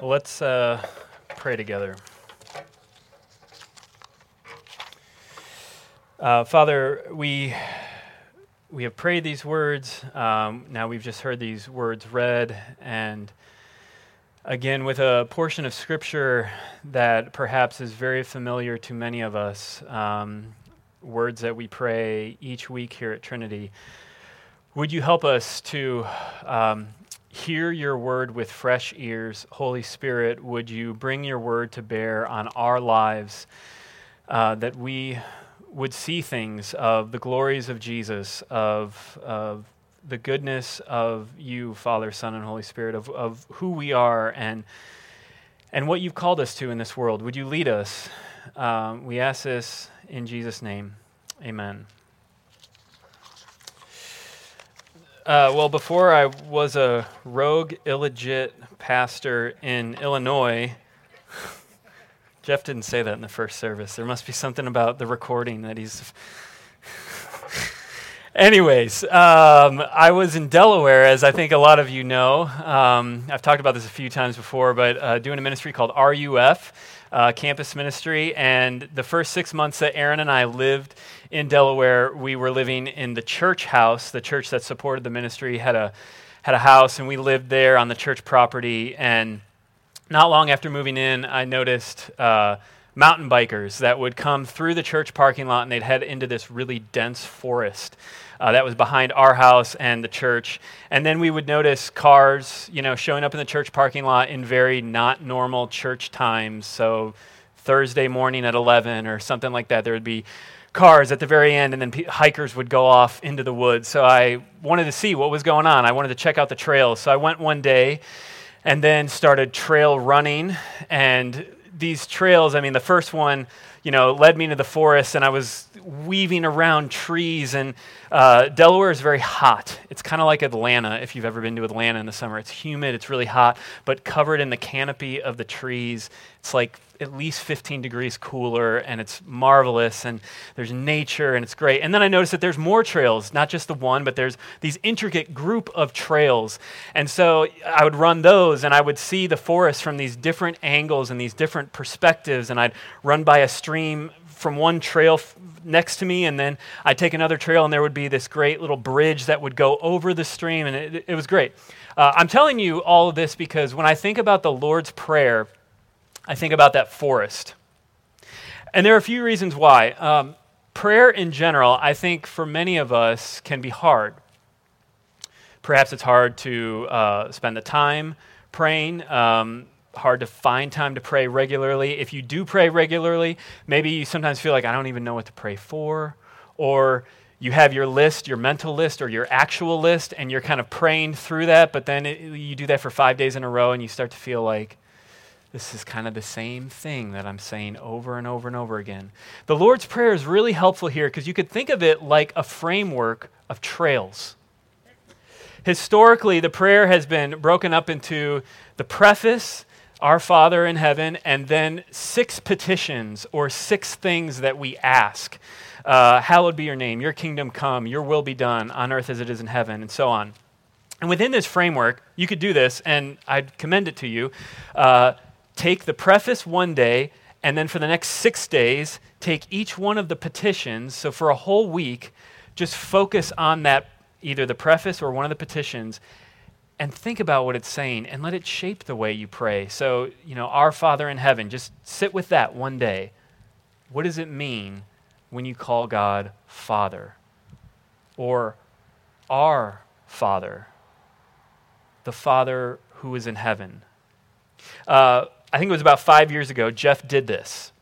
Let's uh, pray together. Uh, Father, we we have prayed these words. Um, now we've just heard these words read, and again with a portion of Scripture that perhaps is very familiar to many of us. Um, words that we pray each week here at Trinity. Would you help us to um, hear your word with fresh ears. Holy Spirit, would you bring your word to bear on our lives uh, that we would see things of the glories of Jesus, of, of the goodness of you, Father, Son, and Holy Spirit, of, of who we are and, and what you've called us to in this world. Would you lead us? Um, we ask this in Jesus' name. Amen. Uh, well, before I was a rogue, illegit pastor in Illinois, Jeff didn't say that in the first service. There must be something about the recording that he's. Anyways, um, I was in Delaware, as I think a lot of you know. Um, I've talked about this a few times before, but uh, doing a ministry called RUF, uh, campus ministry. And the first six months that Aaron and I lived in Delaware, we were living in the church house. The church that supported the ministry had a had a house, and we lived there on the church property. And not long after moving in, I noticed uh, mountain bikers that would come through the church parking lot, and they'd head into this really dense forest. Uh, that was behind our house and the church. And then we would notice cars, you know, showing up in the church parking lot in very not normal church times. So Thursday morning at 11 or something like that, there would be cars at the very end, and then hikers would go off into the woods. So I wanted to see what was going on. I wanted to check out the trails. So I went one day and then started trail running. And these trails, I mean, the first one, you know, led me into the forest, and I was weaving around trees. And uh, Delaware is very hot. It's kind of like Atlanta, if you've ever been to Atlanta in the summer. It's humid, it's really hot, but covered in the canopy of the trees. It's like at least 15 degrees cooler, and it's marvelous, and there's nature, and it's great. And then I noticed that there's more trails, not just the one, but there's these intricate group of trails. And so I would run those, and I would see the forest from these different angles and these different perspectives, and I'd run by a stream from one trail f- next to me, and then I'd take another trail, and there would be this great little bridge that would go over the stream, and it, it was great. Uh, I'm telling you all of this because when I think about the Lord's Prayer, I think about that forest. And there are a few reasons why. Um, prayer in general, I think for many of us, can be hard. Perhaps it's hard to uh, spend the time praying, um, hard to find time to pray regularly. If you do pray regularly, maybe you sometimes feel like, I don't even know what to pray for. Or you have your list, your mental list, or your actual list, and you're kind of praying through that, but then it, you do that for five days in a row, and you start to feel like, this is kind of the same thing that I'm saying over and over and over again. The Lord's Prayer is really helpful here because you could think of it like a framework of trails. Historically, the prayer has been broken up into the preface, Our Father in heaven, and then six petitions or six things that we ask. Uh, hallowed be your name, your kingdom come, your will be done on earth as it is in heaven, and so on. And within this framework, you could do this, and I'd commend it to you. Uh, take the preface one day, and then for the next six days, take each one of the petitions. So for a whole week, just focus on that, either the preface or one of the petitions, and think about what it's saying and let it shape the way you pray. So, you know, Our Father in heaven, just sit with that one day. What does it mean when you call God Father? Or our Father, the Father who is in heaven? Uh, I think it was about five years ago, Jeff did this.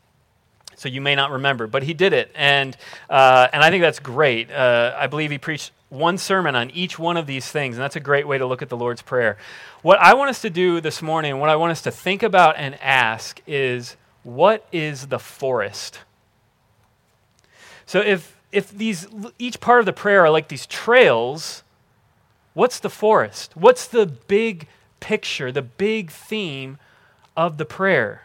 So you may not remember, but he did it. And, uh, and I think that's great. Uh, I believe he preached one sermon on each one of these things, and that's a great way to look at the Lord's Prayer. What I want us to do this morning, what I want us to think about and ask is what is the forest? So if, if these, each part of the prayer are like these trails, what's the forest? What's the big picture, the big theme of the prayer.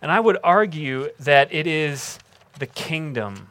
And I would argue that it is the kingdom.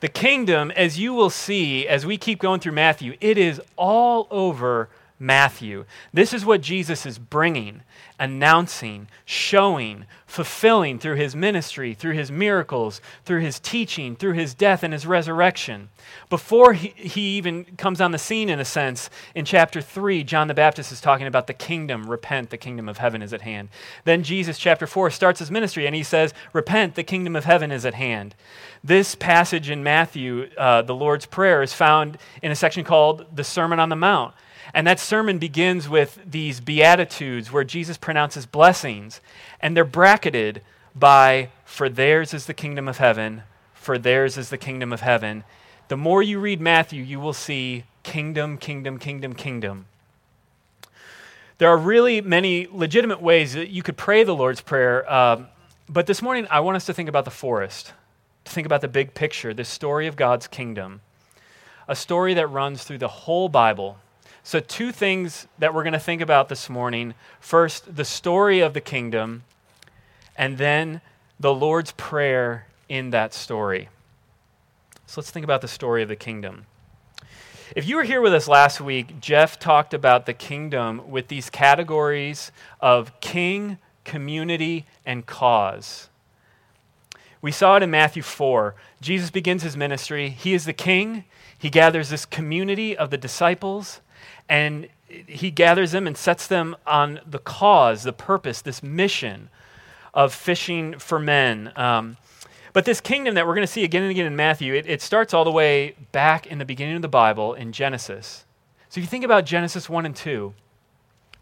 The kingdom, as you will see as we keep going through Matthew, it is all over Matthew. This is what Jesus is bringing, announcing, showing, fulfilling through his ministry, through his miracles, through his teaching, through his death and his resurrection. Before he, he even comes on the scene, in a sense, in chapter 3, John the Baptist is talking about the kingdom. Repent, the kingdom of heaven is at hand. Then Jesus, chapter 4, starts his ministry and he says, Repent, the kingdom of heaven is at hand. This passage in Matthew, uh, the Lord's Prayer, is found in a section called the Sermon on the Mount. And that sermon begins with these Beatitudes where Jesus pronounces blessings, and they're bracketed by, For theirs is the kingdom of heaven, for theirs is the kingdom of heaven. The more you read Matthew, you will see kingdom, kingdom, kingdom, kingdom. There are really many legitimate ways that you could pray the Lord's Prayer, uh, but this morning I want us to think about the forest, to think about the big picture, the story of God's kingdom, a story that runs through the whole Bible so, two things that we're going to think about this morning. First, the story of the kingdom, and then the Lord's Prayer in that story. So, let's think about the story of the kingdom. If you were here with us last week, Jeff talked about the kingdom with these categories of king, community, and cause. We saw it in Matthew 4. Jesus begins his ministry. He is the king. He gathers this community of the disciples and he gathers them and sets them on the cause, the purpose, this mission of fishing for men. Um, but this kingdom that we're going to see again and again in Matthew, it, it starts all the way back in the beginning of the Bible in Genesis. So if you think about Genesis 1 and 2,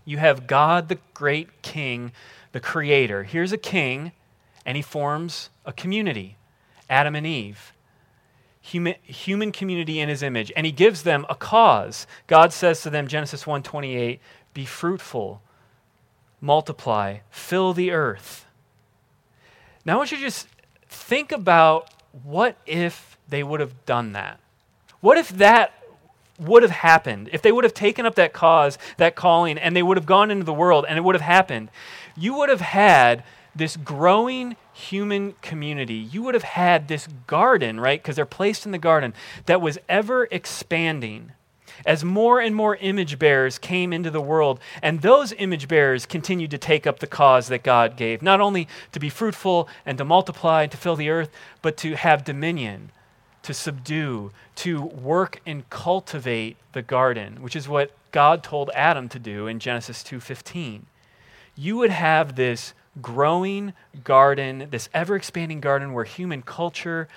you have God, the great king, the creator. Here's a king, and he forms a community Adam and Eve human, human community in his image, and he gives them a cause. God says to them, Genesis 1:28, "Be fruitful, multiply, fill the earth." Now I want you to just think about what if they would have done that? What if that would have happened? If they would have taken up that cause, that calling, and they would have gone into the world and it would have happened, you would have had this growing human community, you would have had this garden, right? Because they're placed in the garden that was ever expanding as more and more image bearers came into the world. And those image bearers continued to take up the cause that God gave, not only to be fruitful and to multiply and to fill the earth, but to have dominion, to subdue, to work and cultivate the garden, which is what God told Adam to do in Genesis 2:15. You would have this growing garden, this ever expanding garden where human culture,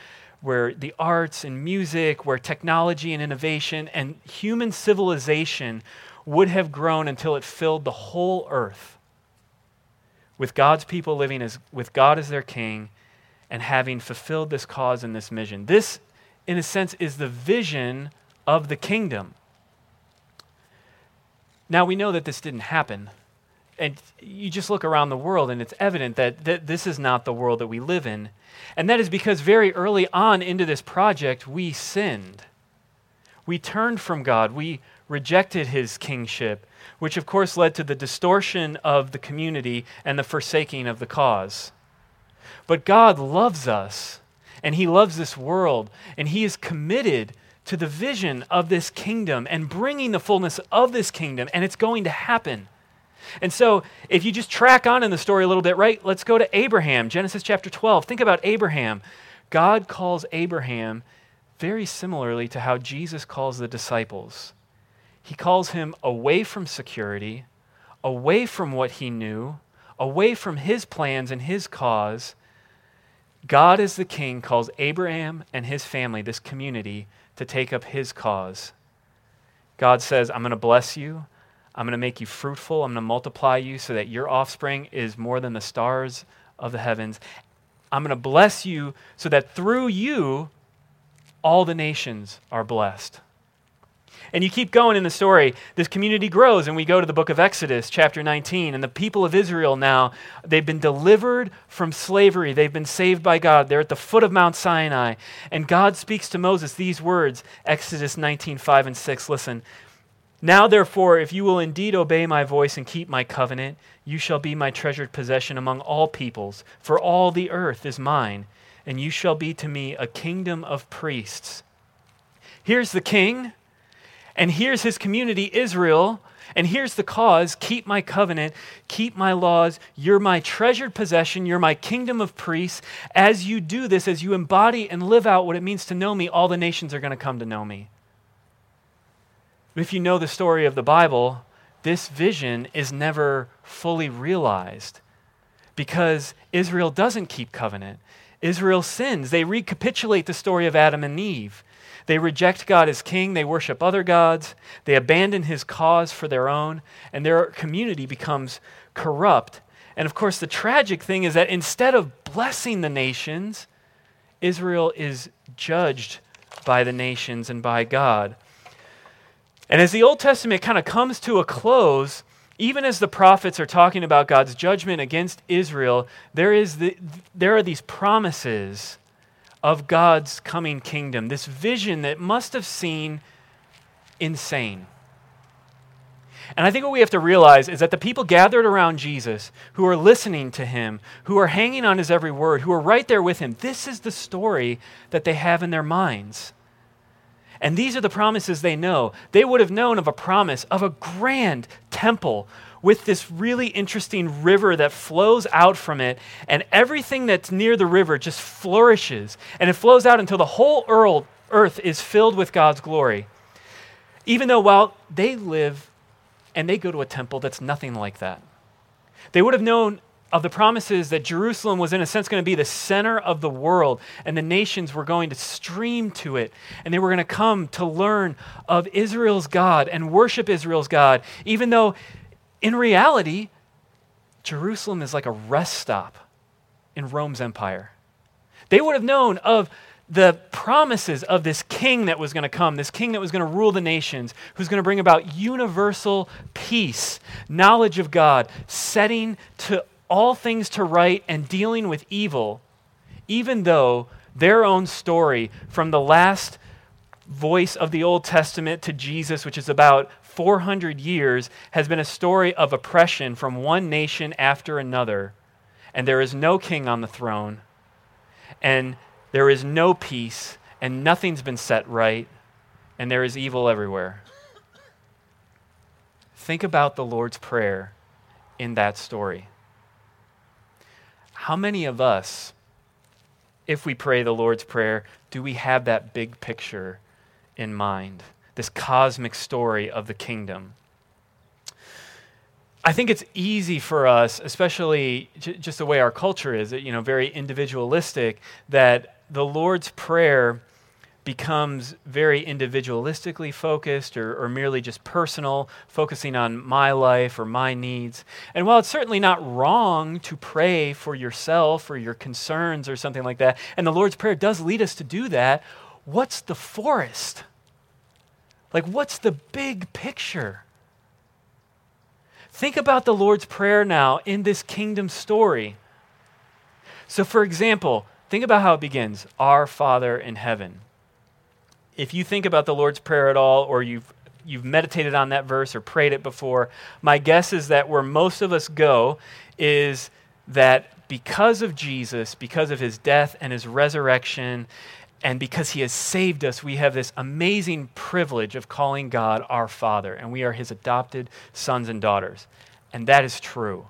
where the arts and music, where technology and innovation and human civilization would have grown until it filled the whole earth with God's people living as, with God as their king and having fulfilled this cause and this mission. This, in a sense, is the vision of the kingdom. Now, we know that this didn't happen and you just look around the world and it's evident that, that this is not the world that we live in. And that is because very early on into this project, we sinned. We turned from God. We rejected his kingship, which of course led to the distortion of the community and the forsaking of the cause. But God loves us, and he loves this world, and he is committed to the vision of this kingdom and bringing the fullness of this kingdom, and it's going to happen. And so, if you just track on in the story a little bit, right, let's go to Abraham, Genesis chapter 12. Think about Abraham. God calls Abraham very similarly to how Jesus calls the disciples. He calls him away from security, away from what he knew, away from his plans and his cause. God, as the king, calls Abraham and his family, this community, to take up his cause. God says, I'm going to bless you. I'm going to make you fruitful. I'm going to multiply you so that your offspring is more than the stars of the heavens. I'm going to bless you so that through you, all the nations are blessed. And you keep going in the story. This community grows, and we go to the book of Exodus, chapter 19. And the people of Israel now, they've been delivered from slavery. They've been saved by God. They're at the foot of Mount Sinai. And God speaks to Moses these words Exodus 19, 5 and 6. Listen. Now, therefore, if you will indeed obey my voice and keep my covenant, you shall be my treasured possession among all peoples, for all the earth is mine, and you shall be to me a kingdom of priests. Here's the king, and here's his community, Israel, And here's the cause keep my covenant, keep my laws. You're my treasured possession, you're my kingdom of priests. As you do this, as you embody and live out what it means to know me, all the nations are going to come to know me. If you know the story of the Bible, this vision is never fully realized because Israel doesn't keep covenant. Israel sins. They recapitulate the story of Adam and Eve. They reject God as king, they worship other gods, they abandon his cause for their own, and their community becomes corrupt. And of course, the tragic thing is that instead of blessing the nations, Israel is judged by the nations and by God. And as the Old Testament kind of comes to a close, even as the prophets are talking about God's judgment against Israel, there, is the, there are these promises of God's coming kingdom, this vision that must have seemed insane. And I think what we have to realize is that the people gathered around Jesus, who are listening to him, who are hanging on his every word, who are right there with him, this is the story that they have in their minds. And these are the promises they know. They would have known of a promise of a grand temple with this really interesting river that flows out from it, and everything that's near the river just flourishes, and it flows out until the whole earth is filled with God's glory. Even though, while they live and they go to a temple that's nothing like that, they would have known of the promises that Jerusalem was, in a sense, going to be the center of the world, and the nations were going to stream to it, and they were going to come to learn of Israel's God and worship Israel's God, even though in reality, Jerusalem is like a rest stop in Rome's empire. They would have known of the promises of this king that was going to come, this king that was going to rule the nations, who's going to bring about universal peace, knowledge of God, setting to all things to right and dealing with evil, even though their own story from the last voice of the Old Testament to Jesus, which is about 400 years has been a story of oppression from one nation after another, and there is no king on the throne, and there is no peace, and nothing's been set right, and there is evil everywhere. Think about the Lord's Prayer in that story. How many of us, if we pray the Lord's Prayer, do we have that big picture in mind? this cosmic story of the kingdom. I think it's easy for us, especially j- just the way our culture is, you know, very individualistic, that the Lord's Prayer becomes very individualistically focused or, or, merely just personal, focusing on my life or my needs. And while it's certainly not wrong to pray for yourself or your concerns or something like that, and the Lord's Prayer does lead us to do that, what's the forest? Like, what's the big picture? Think about the Lord's Prayer now in this kingdom story. So, for example, think about how it begins Our Father in heaven. If you think about the Lord's Prayer at all, or you've, you've meditated on that verse or prayed it before, my guess is that where most of us go is that because of Jesus, because of his death and his resurrection and because he has saved us, we have this amazing privilege of calling God our Father, and we are his adopted sons and daughters. And that is true,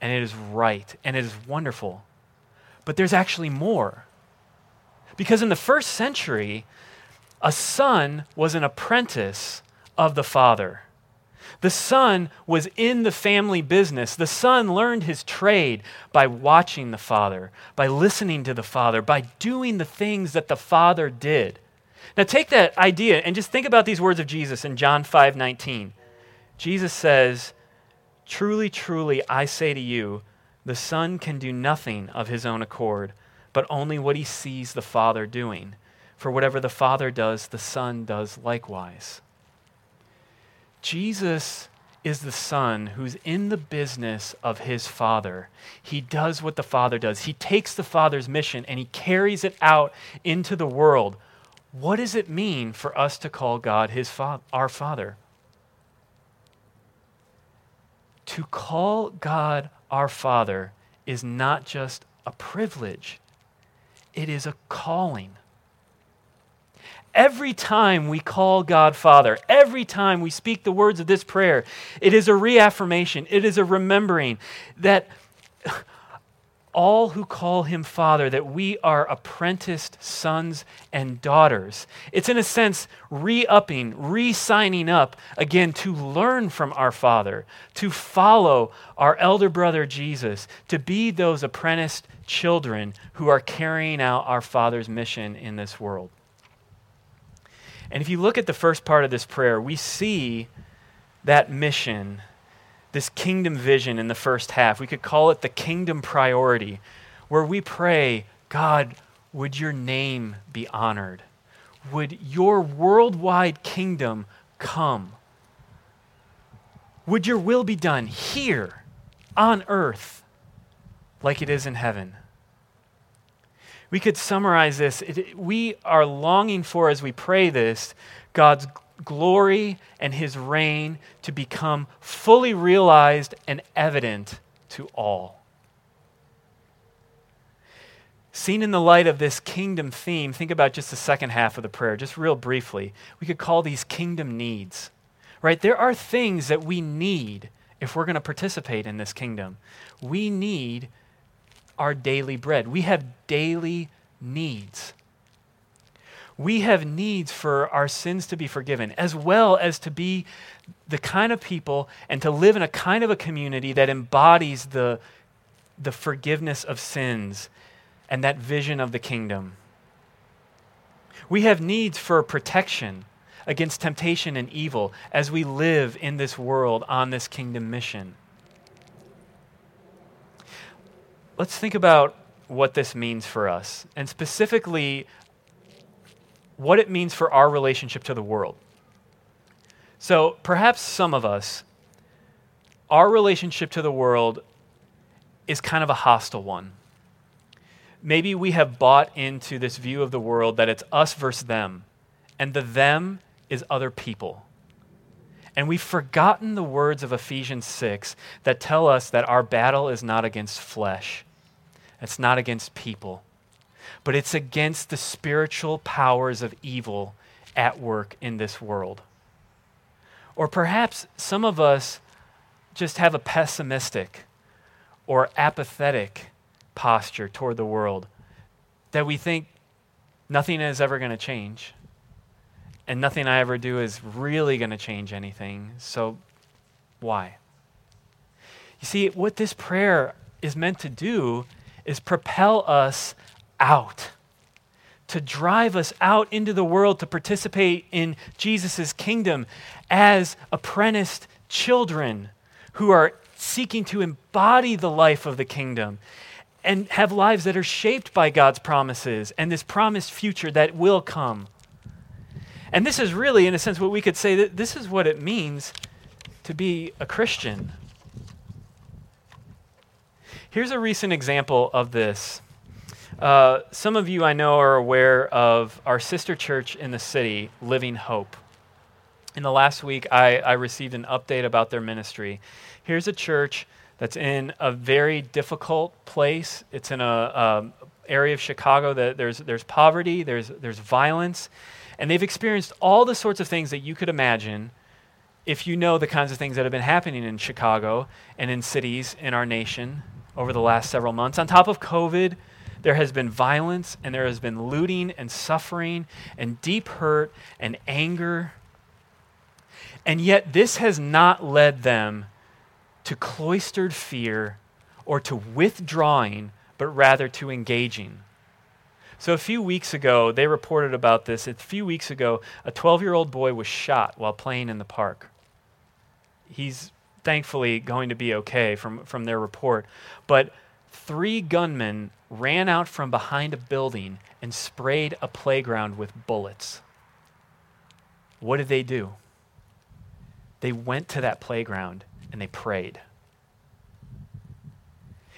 and it is right, and it is wonderful. But there's actually more. Because in the first century, a son was an apprentice of the father. The son was in the family business. The son learned his trade by watching the father, by listening to the father, by doing the things that the father did. Now take that idea and just think about these words of Jesus in John 5 19. Jesus says, Truly, truly, I say to you, the Son can do nothing of his own accord, but only what he sees the Father doing. For whatever the Father does, the Son does likewise. Jesus is the son who's in the business of his father. He does what the father does. He takes the father's mission and he carries it out into the world. What does it mean for us to call God his fa- our father? To call God our father is not just a privilege, it is a calling. Every time we call God Father, every time we speak the words of this prayer, it is a reaffirmation, it is a remembering that all who call him Father, that we are apprenticed sons and daughters. It's, in a sense, re upping, re signing up again to learn from our Father, to follow our elder brother Jesus, to be those apprenticed children who are carrying out our Father's mission in this world. And if you look at the first part of this prayer, we see that mission this kingdom vision in the first half. We could call it the kingdom priority, where we pray, God, would your name be honored? Would your worldwide kingdom come? Would your will be done here on earth like it is in heaven? We could summarize this. It, we are longing for, as we pray this, God's glory and his reign to become fully realized and evident to all. Seen in the light of this kingdom theme, think about just the second half of the prayer, just real briefly. We could call these kingdom needs, right? There are things that we need if we're going to participate in this kingdom. We need our daily bread, we have daily needs we have needs for our sins to be forgiven, as well as to be the kind of people and to live in a kind of a community that embodies the, the forgiveness of sins and that vision of the kingdom. We have needs for protection against temptation and evil as we live in this world on this kingdom mission. Let's think about what this means for us, and specifically what it means for our relationship to the world. So perhaps some of us, our relationship to the world is kind of a hostile one. Maybe we have bought into this view of the world that it's us versus them, and the them is other people. And we've forgotten the words of Ephesians 6 that tell us that our battle is not against flesh, it's not against people but it's against the spiritual powers of evil at work in this world. Or perhaps some of us just have a pessimistic or apathetic posture toward the world that we think nothing is ever going to change and nothing I ever do is really going to change anything. So why? You see, what this prayer is meant to do is propel us out, to drive us out into the world to participate in Jesus' kingdom as apprenticed children who are seeking to embody the life of the kingdom and have lives that are shaped by God's promises and this promised future that will come. And this is really, in a sense, what we could say that this is what it means to be a Christian. Here's a recent example of this. Uh, some of you I know are aware of our sister church in the city, Living Hope. In the last week, I, I received an update about their ministry. Here's a church that's in a very difficult place. It's in a um, area of Chicago that there's, there's poverty, there's, there's violence, and they've experienced all the sorts of things that you could imagine if you know the kinds of things that have been happening in Chicago and in cities in our nation over the last several months. On top of COVID, there has been violence and there has been looting and suffering and deep hurt and anger. And yet, this has not led them to cloistered fear or to withdrawing, but rather to engaging. So, a few weeks ago, they reported about this. A few weeks ago, a 12 year old boy was shot while playing in the park. He's thankfully going to be okay from, from their report. But three gunmen ran out from behind a building and sprayed a playground with bullets. What did they do? They went to that playground and they prayed.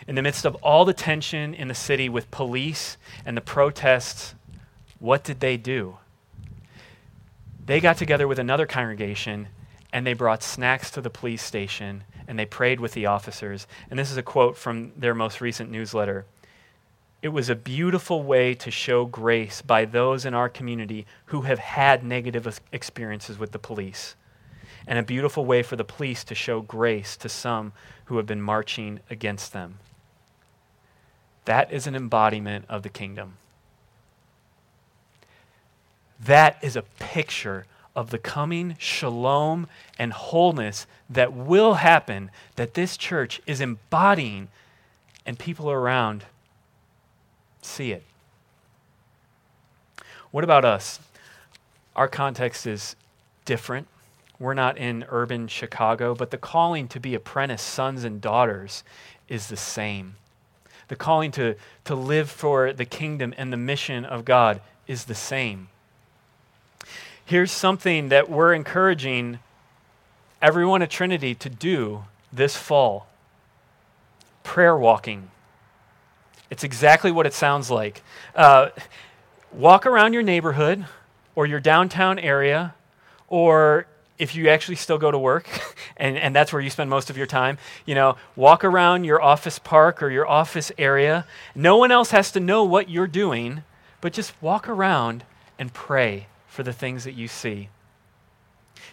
In the midst of all the tension in the city with police and the protests, what did they do? They got together with another congregation and they brought snacks to the police station and they prayed with the officers. And this is a quote from their most recent newsletter. It was a beautiful way to show grace by those in our community who have had negative experiences with the police, and a beautiful way for the police to show grace to some who have been marching against them. That is an embodiment of the kingdom. That is a picture of the coming shalom and wholeness that will happen, that this church is embodying, and people around see it. What about us? Our context is different. We're not in urban Chicago, but the calling to be apprentice sons and daughters is the same. The calling to, to live for the kingdom and the mission of God is the same. Here's something that we're encouraging everyone at Trinity to do this fall prayer walking. It's exactly what it sounds like. Uh, walk around your neighborhood or your downtown area, or if you actually still go to work and, and that's where you spend most of your time, you know, walk around your office park or your office area. No one else has to know what you're doing, but just walk around and pray for the things that you see.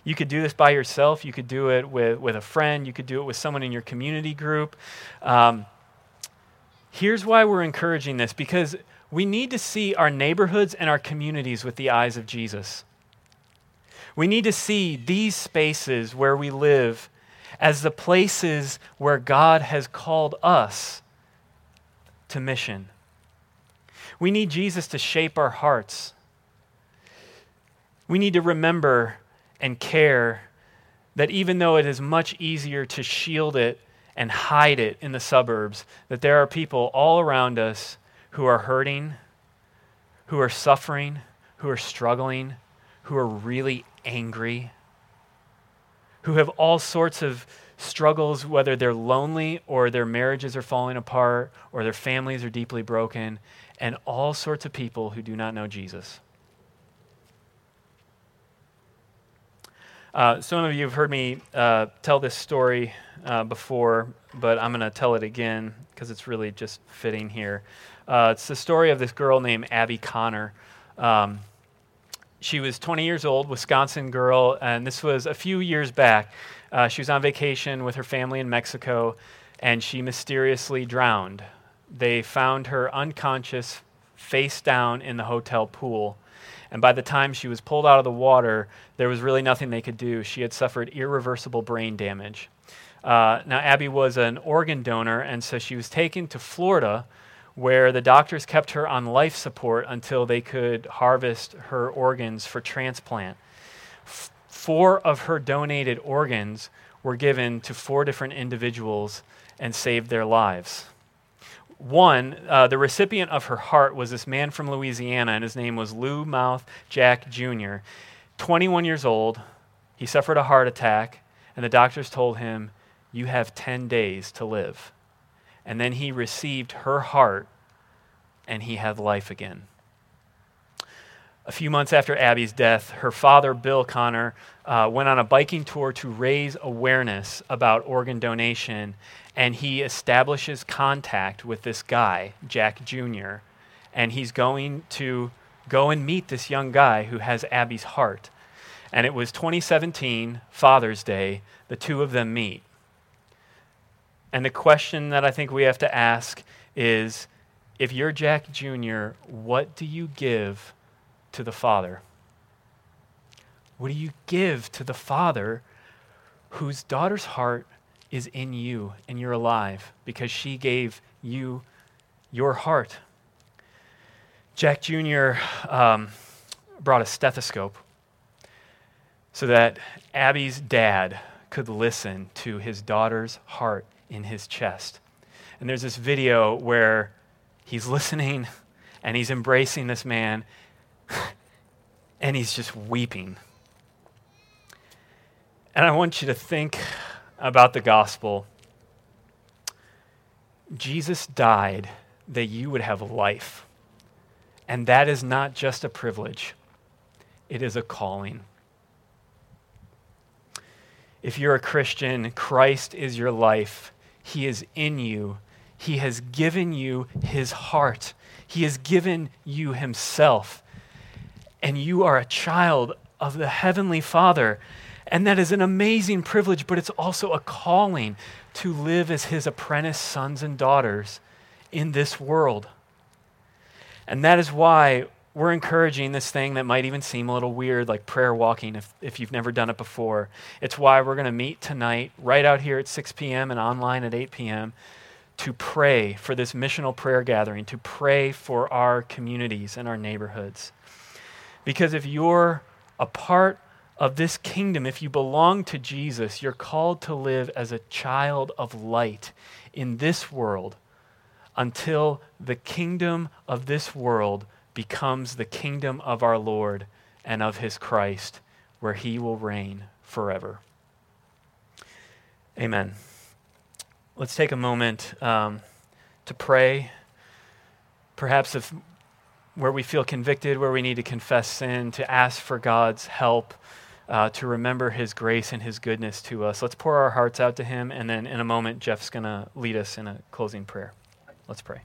You could do this by yourself. You could do it with, with a friend. You could do it with someone in your community group. Um, here's why we're encouraging this because we need to see our neighborhoods and our communities with the eyes of Jesus. We need to see these spaces where we live as the places where God has called us to mission. We need Jesus to shape our hearts we need to remember and care that even though it is much easier to shield it and hide it in the suburbs, that there are people all around us who are hurting, who are suffering, who are struggling, who are really angry, who have all sorts of struggles, whether they're lonely or their marriages are falling apart or their families are deeply broken, and all sorts of people who do not know Jesus. Uh, some of you have heard me uh, tell this story uh, before, but I'm going to tell it again because it's really just fitting here. Uh, it's the story of this girl named Abby Conner. Um, she was 20 years old, Wisconsin girl, and this was a few years back. Uh, she was on vacation with her family in Mexico, and she mysteriously drowned. They found her unconscious, face down in the hotel pool. And by the time she was pulled out of the water, there was really nothing they could do. She had suffered irreversible brain damage. Uh, now, Abby was an organ donor, and so she was taken to Florida, where the doctors kept her on life support until they could harvest her organs for transplant. F- four of her donated organs were given to four different individuals and saved their lives. One, uh, the recipient of her heart was this man from Louisiana, and his name was Lou Mouth Jack Jr. 21 years old. He suffered a heart attack, and the doctors told him, You have 10 days to live. And then he received her heart, and he had life again. A few months after Abby's death, her father, Bill Conner, uh, went on a biking tour to raise awareness about organ donation and he establishes contact with this guy, Jack Jr., and he's going to go and meet this young guy who has Abby's heart. And it was 2017, Father's Day, the two of them meet. And the question that I think we have to ask is if you're Jack Jr., what do you give to the Father? What do you give to the Father whose daughter's heart is in you and you're alive because she gave you your heart. Jack Jr. Um, brought a stethoscope so that Abby's dad could listen to his daughter's heart in his chest. And there's this video where he's listening and he's embracing this man and he's just weeping. And I want you to think about the gospel. Jesus died that you would have life. And that is not just a privilege, it is a calling. If you're a Christian, Christ is your life. He is in you. He has given you his heart. He has given you Himself. And you are a child of the Heavenly Father. And that is an amazing privilege, but it's also a calling to live as His apprentice sons and daughters in this world. And that is why we're encouraging this thing that might even seem a little weird, like prayer walking, if, if you've never done it before. It's why we're going to meet tonight, right out here at 6 p.m. and online at 8 p.m., to pray for this missional prayer gathering, to pray for our communities and our neighborhoods. Because if you're a part of this kingdom, if you belong to Jesus, you're called to live as a child of light in this world until the kingdom of this world becomes the kingdom of our Lord and of his Christ, where he will reign forever. Amen. Let's take a moment um, to pray. Perhaps if where we feel convicted, where we need to confess sin, to ask for God's help, uh, to remember His grace and His goodness to us. Let's pour our hearts out to Him, and then in a moment, Jeff's going to lead us in a closing prayer. Let's pray.